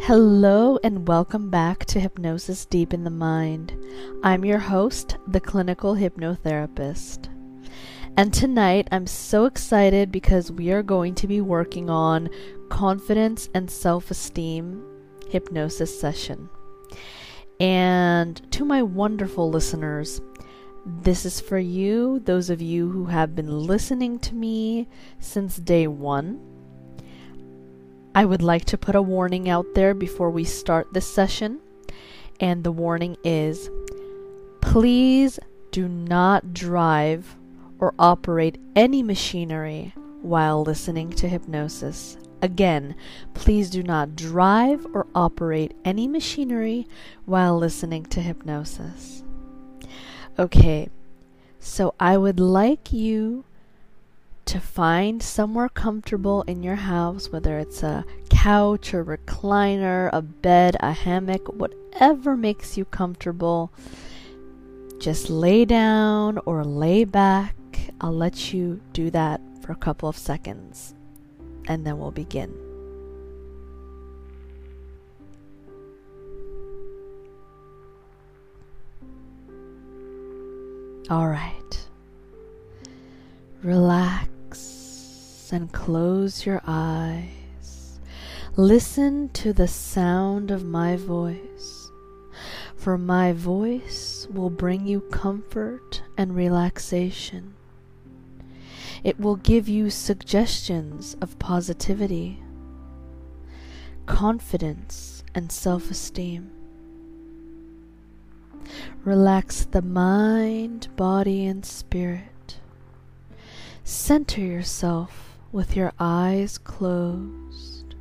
Hello and welcome back to Hypnosis Deep in the Mind. I'm your host, the clinical hypnotherapist. And tonight I'm so excited because we are going to be working on confidence and self esteem hypnosis session. And to my wonderful listeners, this is for you, those of you who have been listening to me since day one I would like to put a warning out there before we start this session. And the warning is please do not drive or operate any machinery while listening to hypnosis. Again, please do not drive or operate any machinery while listening to hypnosis. Okay, so I would like you to find somewhere comfortable in your house, whether it's a couch, a recliner, a bed, a hammock, whatever makes you comfortable. Just lay down or lay back. I'll let you do that for a couple of seconds and then we'll begin. All right. Relax and close your eyes. Listen to the sound of my voice, for my voice will bring you comfort and relaxation. It will give you suggestions of positivity, confidence, and self esteem. Relax the mind, body, and spirit. Center yourself with your eyes closed.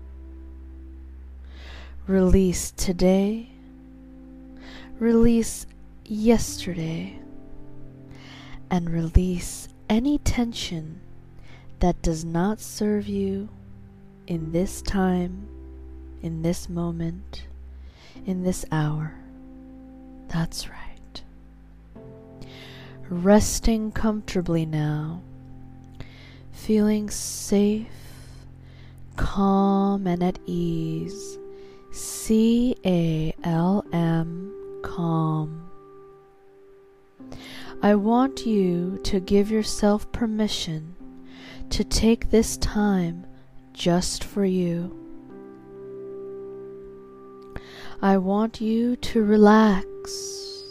Release today. Release yesterday. And release any tension that does not serve you in this time, in this moment, in this hour. That's right. Resting comfortably now feeling safe, calm, and at ease. C A L M, calm. I want you to give yourself permission to take this time just for you. I want you to relax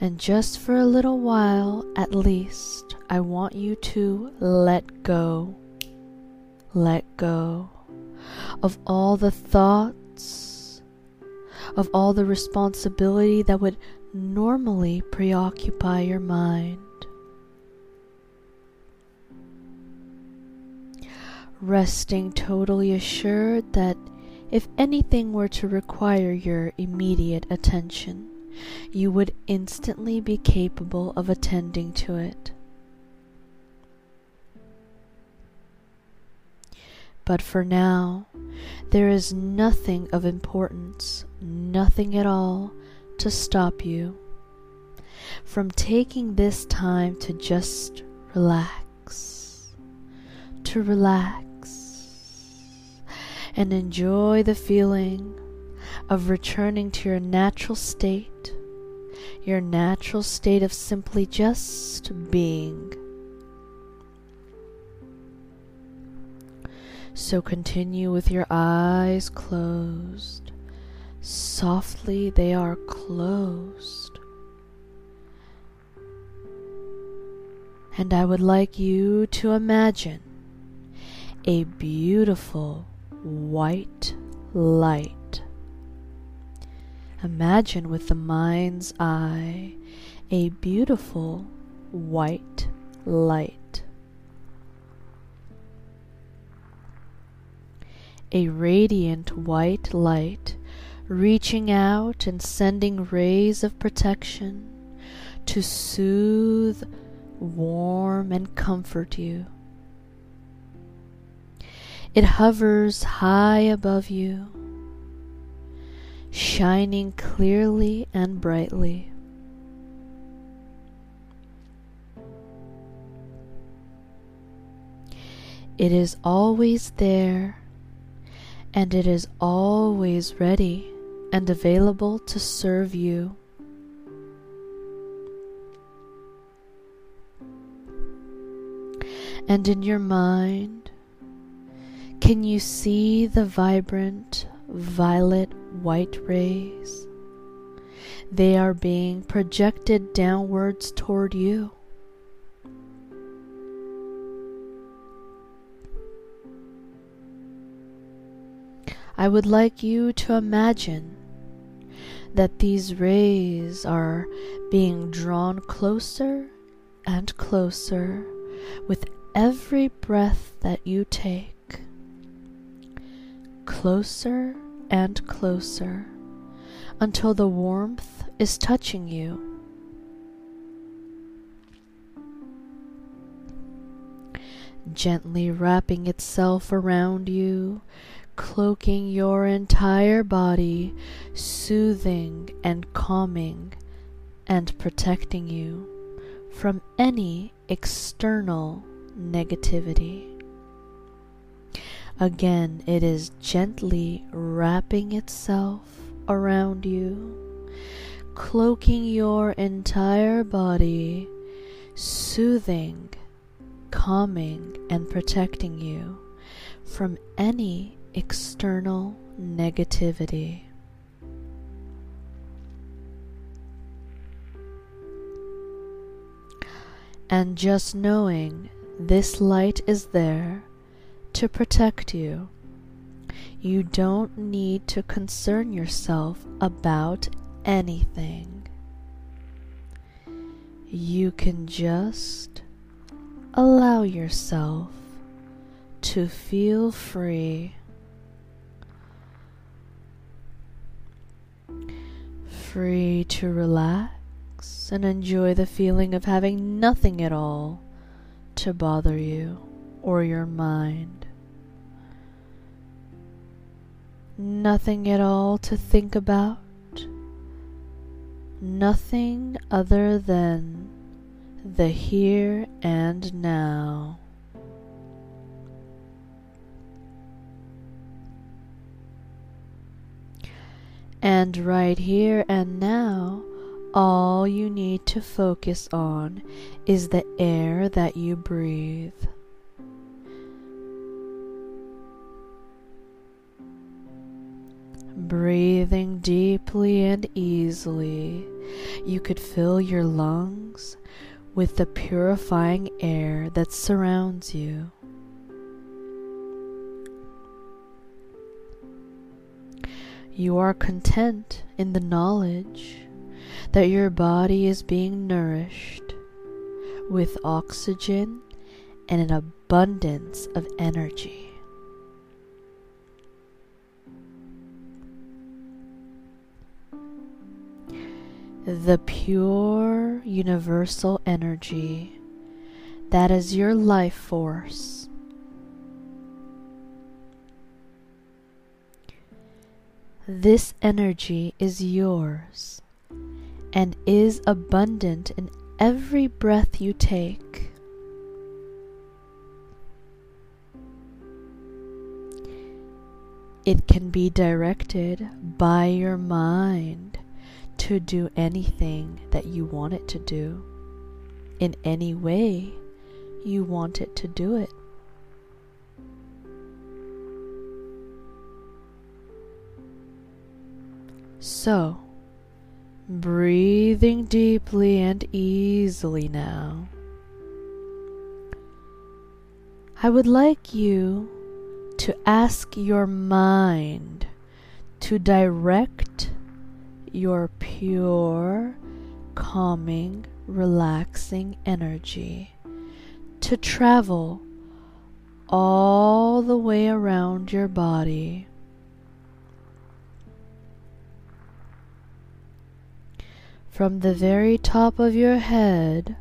and just for a little while at least I want you to let go. Let go of all the thoughts, of all the responsibility that would normally preoccupy your mind. Resting totally assured that if anything were to require your immediate attention, you would instantly be capable of attending to it. But for now, there is nothing of importance, nothing at all, to stop you from taking this time to just relax, to relax, and enjoy the feeling of returning to your natural state, your natural state of simply just being. So continue with your eyes closed. Softly, they are closed. And I would like you to imagine a beautiful white light. Imagine with the mind's eye a beautiful white light. A radiant white light reaching out and sending rays of protection to soothe, warm, and comfort you. It hovers high above you, shining clearly and brightly. It is always there and it is always ready and available to serve you. And in your mind, can you see the vibrant violet white rays? They are being projected downwards toward you. I would like you to imagine that these rays are being drawn closer and closer with every breath that you take. Closer and closer until the warmth is touching you. Gently wrapping itself around you cloaking your entire body, soothing and calming and protecting you from any external negativity. Again, it is gently wrapping itself around you, cloaking your entire body, soothing, calming, and protecting you from any external negativity. And just knowing this light is there to protect you, you don't need to concern yourself about anything. You can just allow yourself to feel free free to relax and enjoy the feeling of having nothing at all to bother you or your mind. Nothing at all to think about. Nothing other than the here and now. And right here and now, all you need to focus on is the air that you breathe. Breathing deeply and easily, you could fill your lungs with the purifying air that surrounds you. You are content in the knowledge that your body is being nourished with oxygen and an abundance of energy. The pure universal energy that is your life force This energy is yours and is abundant in every breath you take. It can be directed by your mind to do anything that you want it to do, in any way you want it to do it. So, breathing deeply and easily now, I would like you to ask your mind to direct your pure, calming, relaxing energy to travel all the way around your body from the very top of your head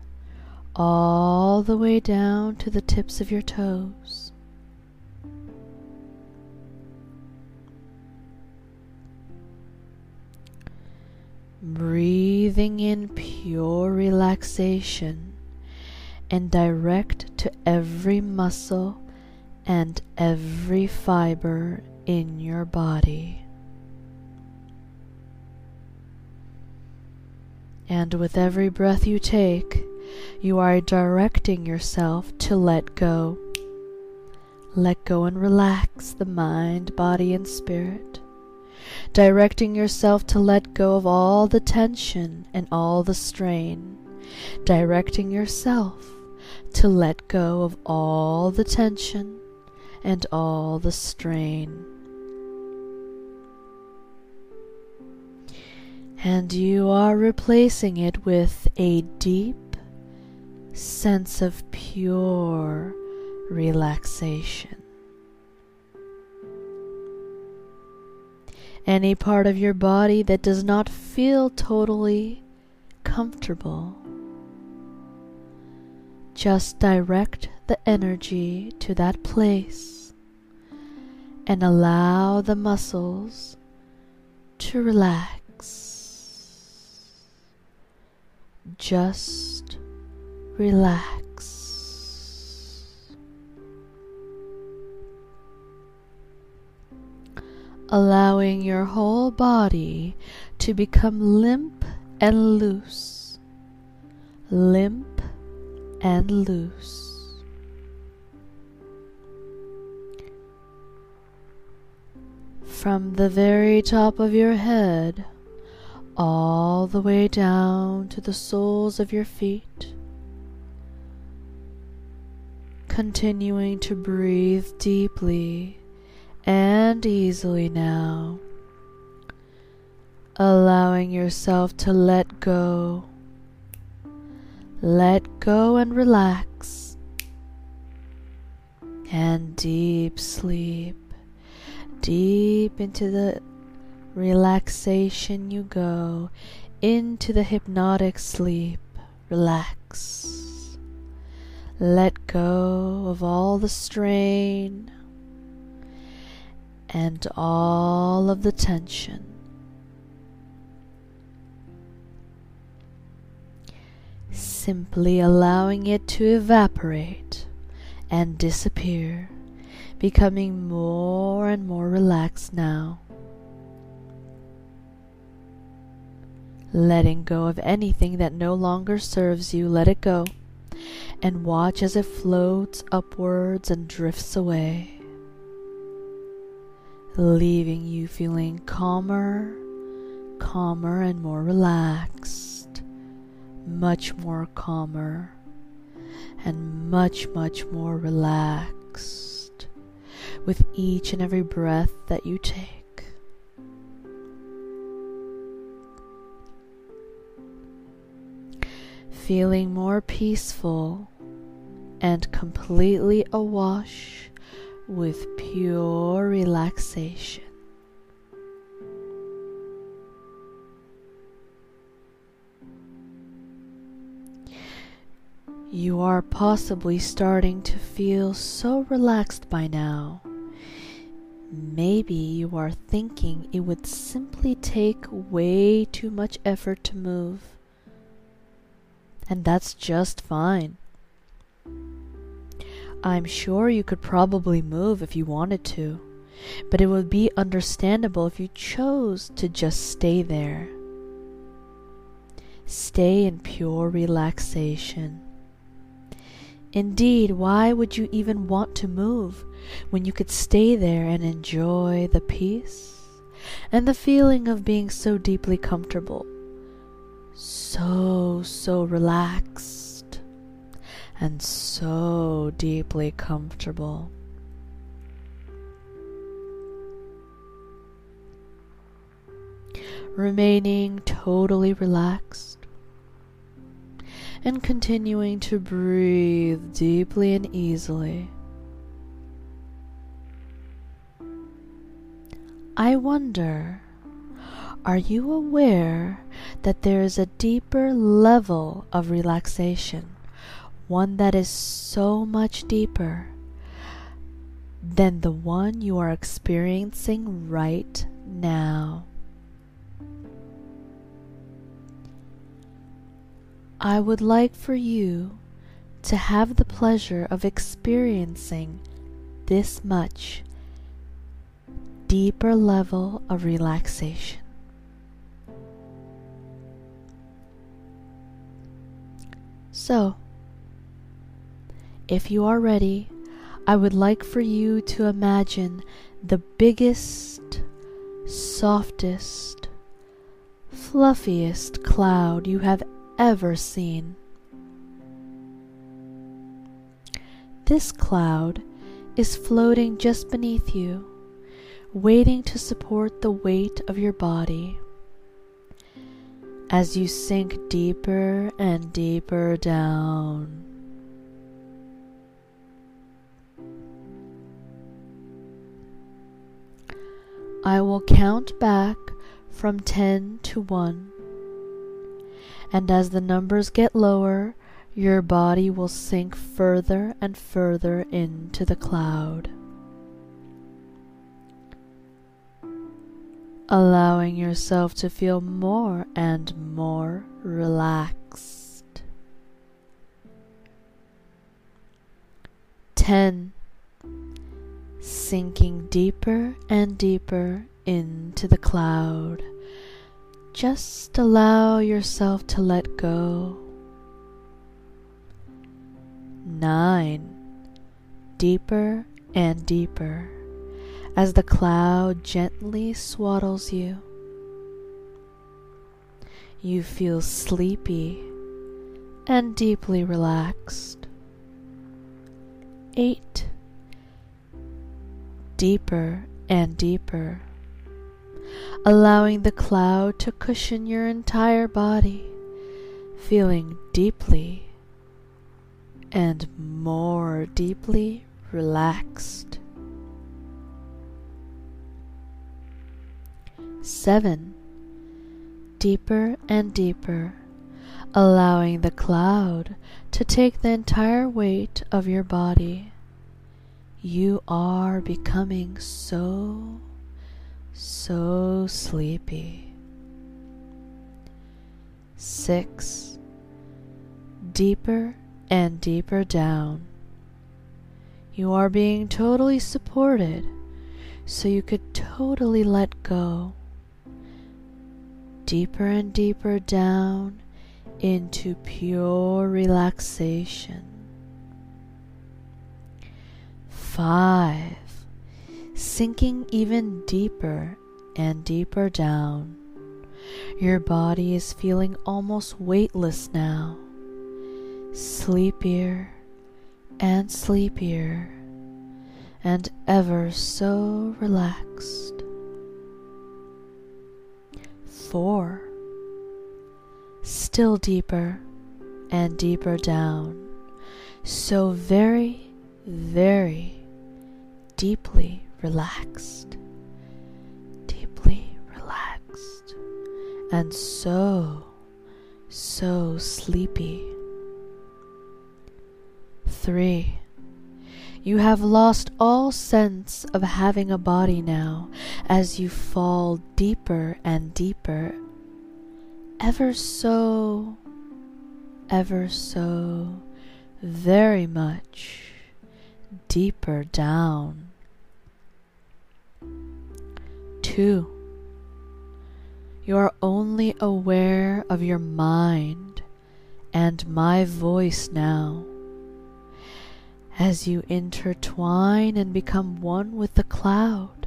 all the way down to the tips of your toes. Breathing in pure relaxation and direct to every muscle and every fiber in your body. And with every breath you take, you are directing yourself to let go. Let go and relax the mind, body, and spirit. Directing yourself to let go of all the tension and all the strain. Directing yourself to let go of all the tension and all the strain. And you are replacing it with a deep sense of pure relaxation. Any part of your body that does not feel totally comfortable, just direct the energy to that place and allow the muscles to relax. Just relax. Allowing your whole body to become limp and loose. Limp and loose. From the very top of your head all the way down to the soles of your feet. Continuing to breathe deeply and easily now, allowing yourself to let go. Let go and relax. And deep sleep, deep into the relaxation you go into the hypnotic sleep. Relax. Let go of all the strain and all of the tension. Simply allowing it to evaporate and disappear, becoming more and more relaxed now. Letting go of anything that no longer serves you, let it go, and watch as it floats upwards and drifts away, leaving you feeling calmer, calmer, and more relaxed, much more calmer, and much, much more relaxed with each and every breath that you take. Feeling more peaceful and completely awash with pure relaxation. You are possibly starting to feel so relaxed by now. Maybe you are thinking it would simply take way too much effort to move and that's just fine. I'm sure you could probably move if you wanted to, but it would be understandable if you chose to just stay there. Stay in pure relaxation. Indeed, why would you even want to move when you could stay there and enjoy the peace and the feeling of being so deeply comfortable? So, so relaxed and so deeply comfortable. Remaining totally relaxed and continuing to breathe deeply and easily. I wonder are you aware that there is a deeper level of relaxation, one that is so much deeper than the one you are experiencing right now? I would like for you to have the pleasure of experiencing this much deeper level of relaxation. So, if you are ready, I would like for you to imagine the biggest, softest, fluffiest cloud you have ever seen. This cloud is floating just beneath you, waiting to support the weight of your body. As you sink deeper and deeper down. I will count back from 10 to 1. And as the numbers get lower, your body will sink further and further into the cloud. Allowing yourself to feel more and more relaxed. 10. Sinking deeper and deeper into the cloud. Just allow yourself to let go. Nine. Deeper and deeper as the cloud gently swaddles you. You feel sleepy and deeply relaxed. Eight. Deeper and deeper allowing the cloud to cushion your entire body, feeling deeply and more deeply relaxed. 7. Deeper and deeper, allowing the cloud to take the entire weight of your body. You are becoming so so sleepy. Six, deeper and deeper down. You are being totally supported, so you could totally let go. Deeper and deeper down into pure relaxation. Five sinking even deeper and deeper down. Your body is feeling almost weightless now, sleepier and sleepier, and ever so relaxed. 4. Still deeper and deeper down, so very, very deeply relaxed, deeply relaxed, and so, so sleepy. 3. You have lost all sense of having a body now as you fall deeper and deeper, ever so, ever so, very much deeper down. 2. You are only aware of your mind and my voice now. As you intertwine and become one with the cloud,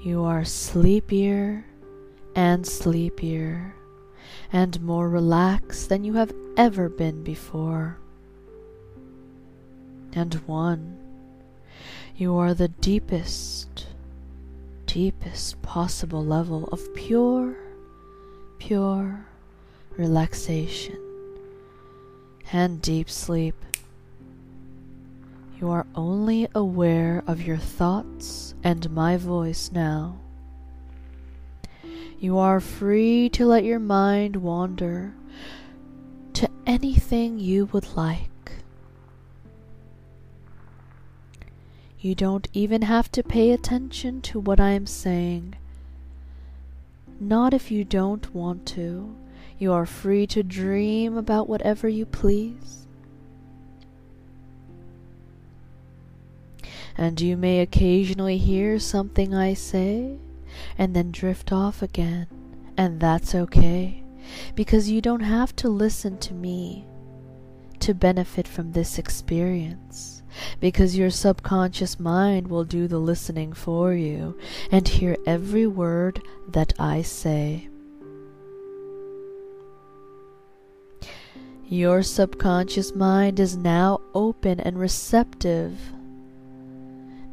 you are sleepier and sleepier and more relaxed than you have ever been before. And one you are the deepest, deepest possible level of pure, pure relaxation and deep sleep. You are only aware of your thoughts and my voice now. You are free to let your mind wander to anything you would like. You don't even have to pay attention to what I am saying. Not if you don't want to. You are free to dream about whatever you please. And you may occasionally hear something I say and then drift off again, and that's okay because you don't have to listen to me to benefit from this experience because your subconscious mind will do the listening for you and hear every word that I say. Your subconscious mind is now open and receptive.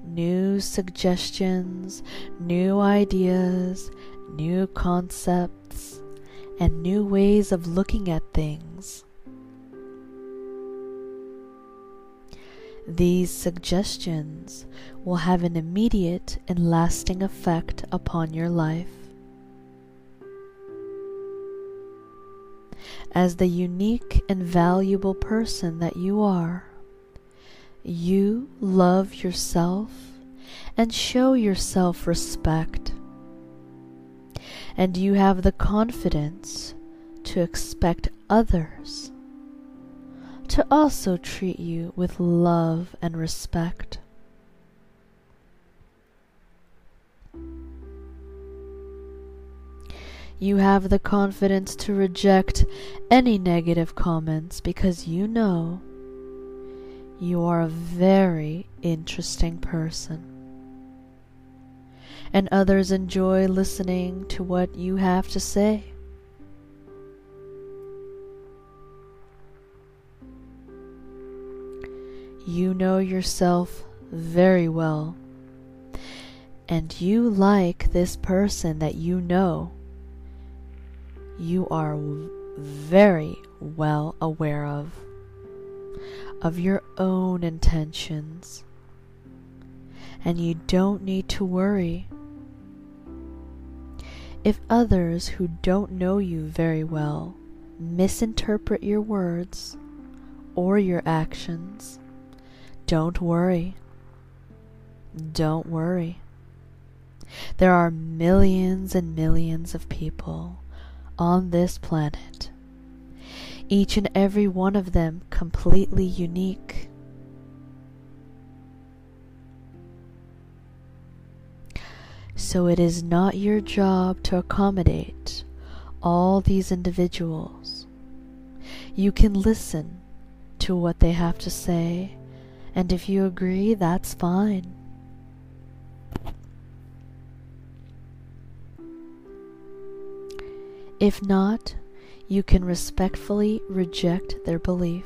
New suggestions, new ideas, new concepts, and new ways of looking at things. These suggestions will have an immediate and lasting effect upon your life. As the unique and valuable person that you are, you love yourself and show yourself respect. And you have the confidence to expect others to also treat you with love and respect. You have the confidence to reject any negative comments because you know you are a very interesting person. And others enjoy listening to what you have to say. You know yourself very well, and you like this person that you know. You are very well aware of, of your own intentions, and you don't need to worry. If others who don't know you very well misinterpret your words or your actions, don't worry. Don't worry. There are millions and millions of people on this planet, each and every one of them completely unique. So it is not your job to accommodate all these individuals. You can listen to what they have to say and if you agree, that's fine. If not, you can respectfully reject their belief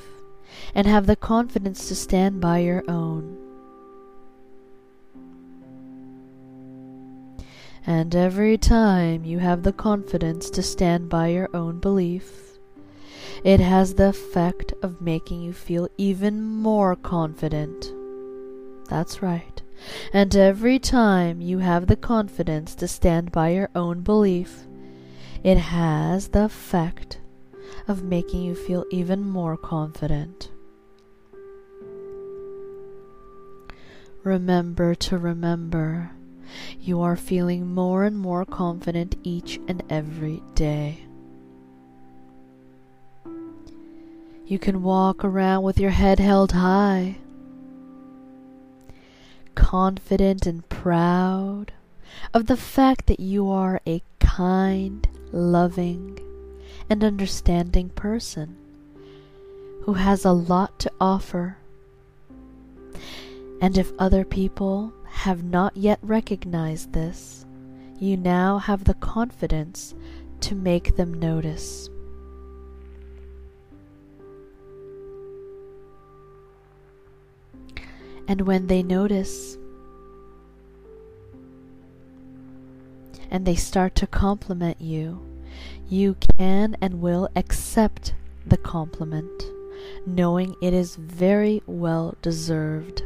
and have the confidence to stand by your own. And every time you have the confidence to stand by your own belief, it has the effect of making you feel even more confident. That's right. And every time you have the confidence to stand by your own belief, it has the effect of making you feel even more confident. Remember to remember, you are feeling more and more confident each and every day. You can walk around with your head held high, confident and proud of the fact that you are a kind, loving, and understanding person who has a lot to offer. And if other people have not yet recognized this, you now have the confidence to make them notice. And when they notice and they start to compliment you, you can and will accept the compliment, knowing it is very well deserved.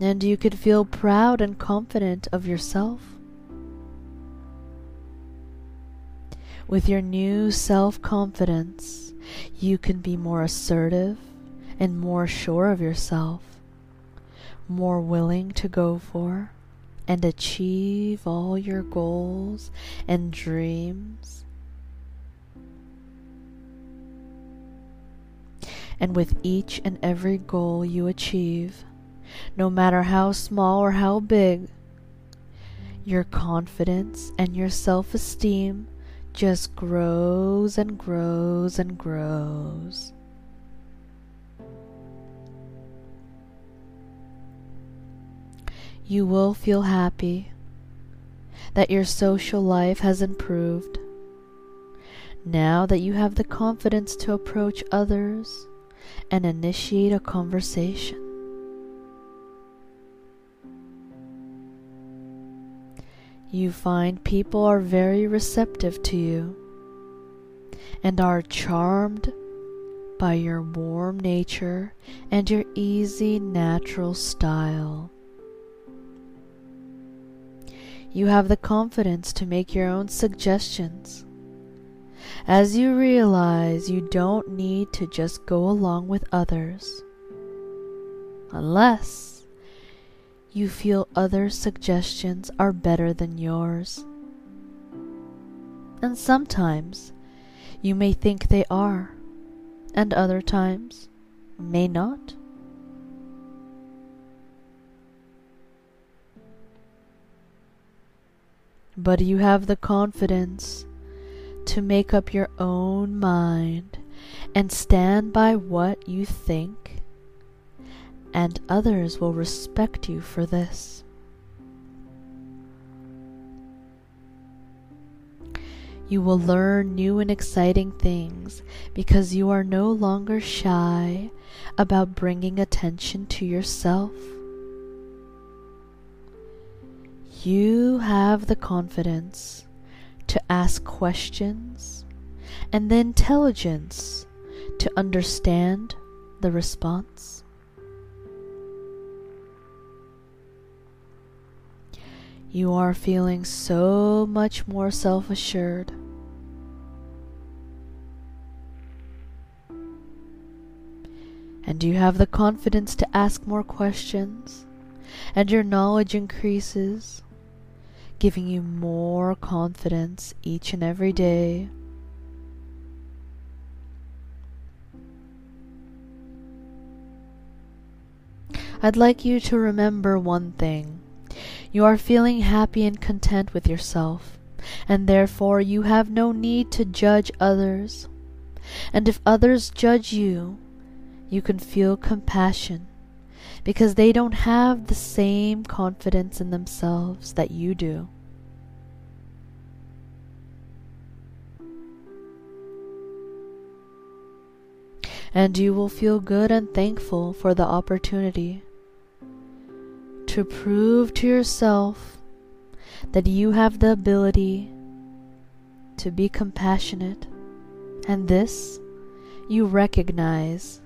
And you could feel proud and confident of yourself. With your new self confidence, you can be more assertive and more sure of yourself, more willing to go for and achieve all your goals and dreams. And with each and every goal you achieve, no matter how small or how big, your confidence and your self esteem just grows and grows and grows. You will feel happy that your social life has improved. Now that you have the confidence to approach others and initiate a conversation. You find people are very receptive to you and are charmed by your warm nature and your easy, natural style. You have the confidence to make your own suggestions. As you realize you don't need to just go along with others, unless you feel other suggestions are better than yours. And sometimes you may think they are, and other times may not. But you have the confidence to make up your own mind and stand by what you think, and others will respect you for this. You will learn new and exciting things because you are no longer shy about bringing attention to yourself. You have the confidence to ask questions and the intelligence to understand the response. You are feeling so much more self assured. And you have the confidence to ask more questions, and your knowledge increases giving you more confidence each and every day. I'd like you to remember one thing. You are feeling happy and content with yourself, and therefore you have no need to judge others. And if others judge you, you can feel compassion because they don't have the same confidence in themselves that you do. And you will feel good and thankful for the opportunity to prove to yourself that you have the ability to be compassionate, and this you recognize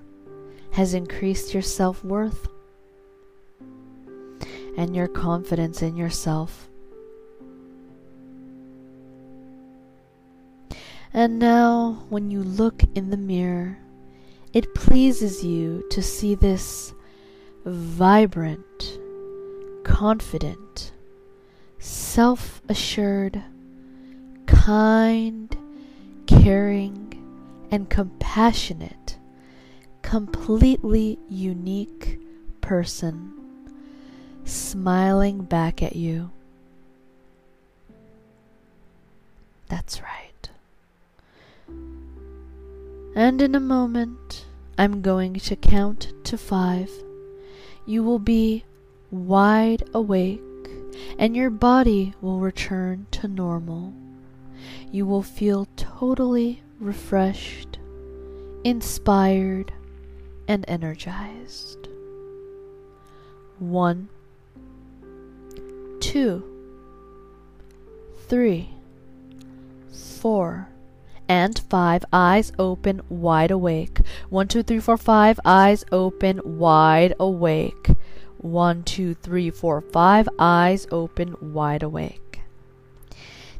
has increased your self worth and your confidence in yourself. And now, when you look in the mirror, it pleases you to see this vibrant, confident, self assured, kind, caring, and compassionate, completely unique person smiling back at you. That's right. And in a moment, I'm going to count to five. You will be wide awake, and your body will return to normal. You will feel totally refreshed, inspired, and energized. One two, three, four, and five. Eyes open, wide awake. One, two, three, four, five. Eyes open, wide awake. One, two, three, four, five. Eyes open, wide awake.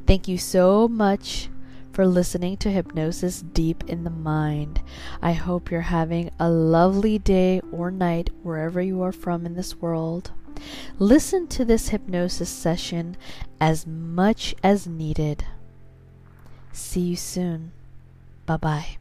Thank you so much for listening to Hypnosis Deep in the Mind. I hope you're having a lovely day or night wherever you are from in this world. Listen to this hypnosis session as much as needed. See you soon. Bye bye.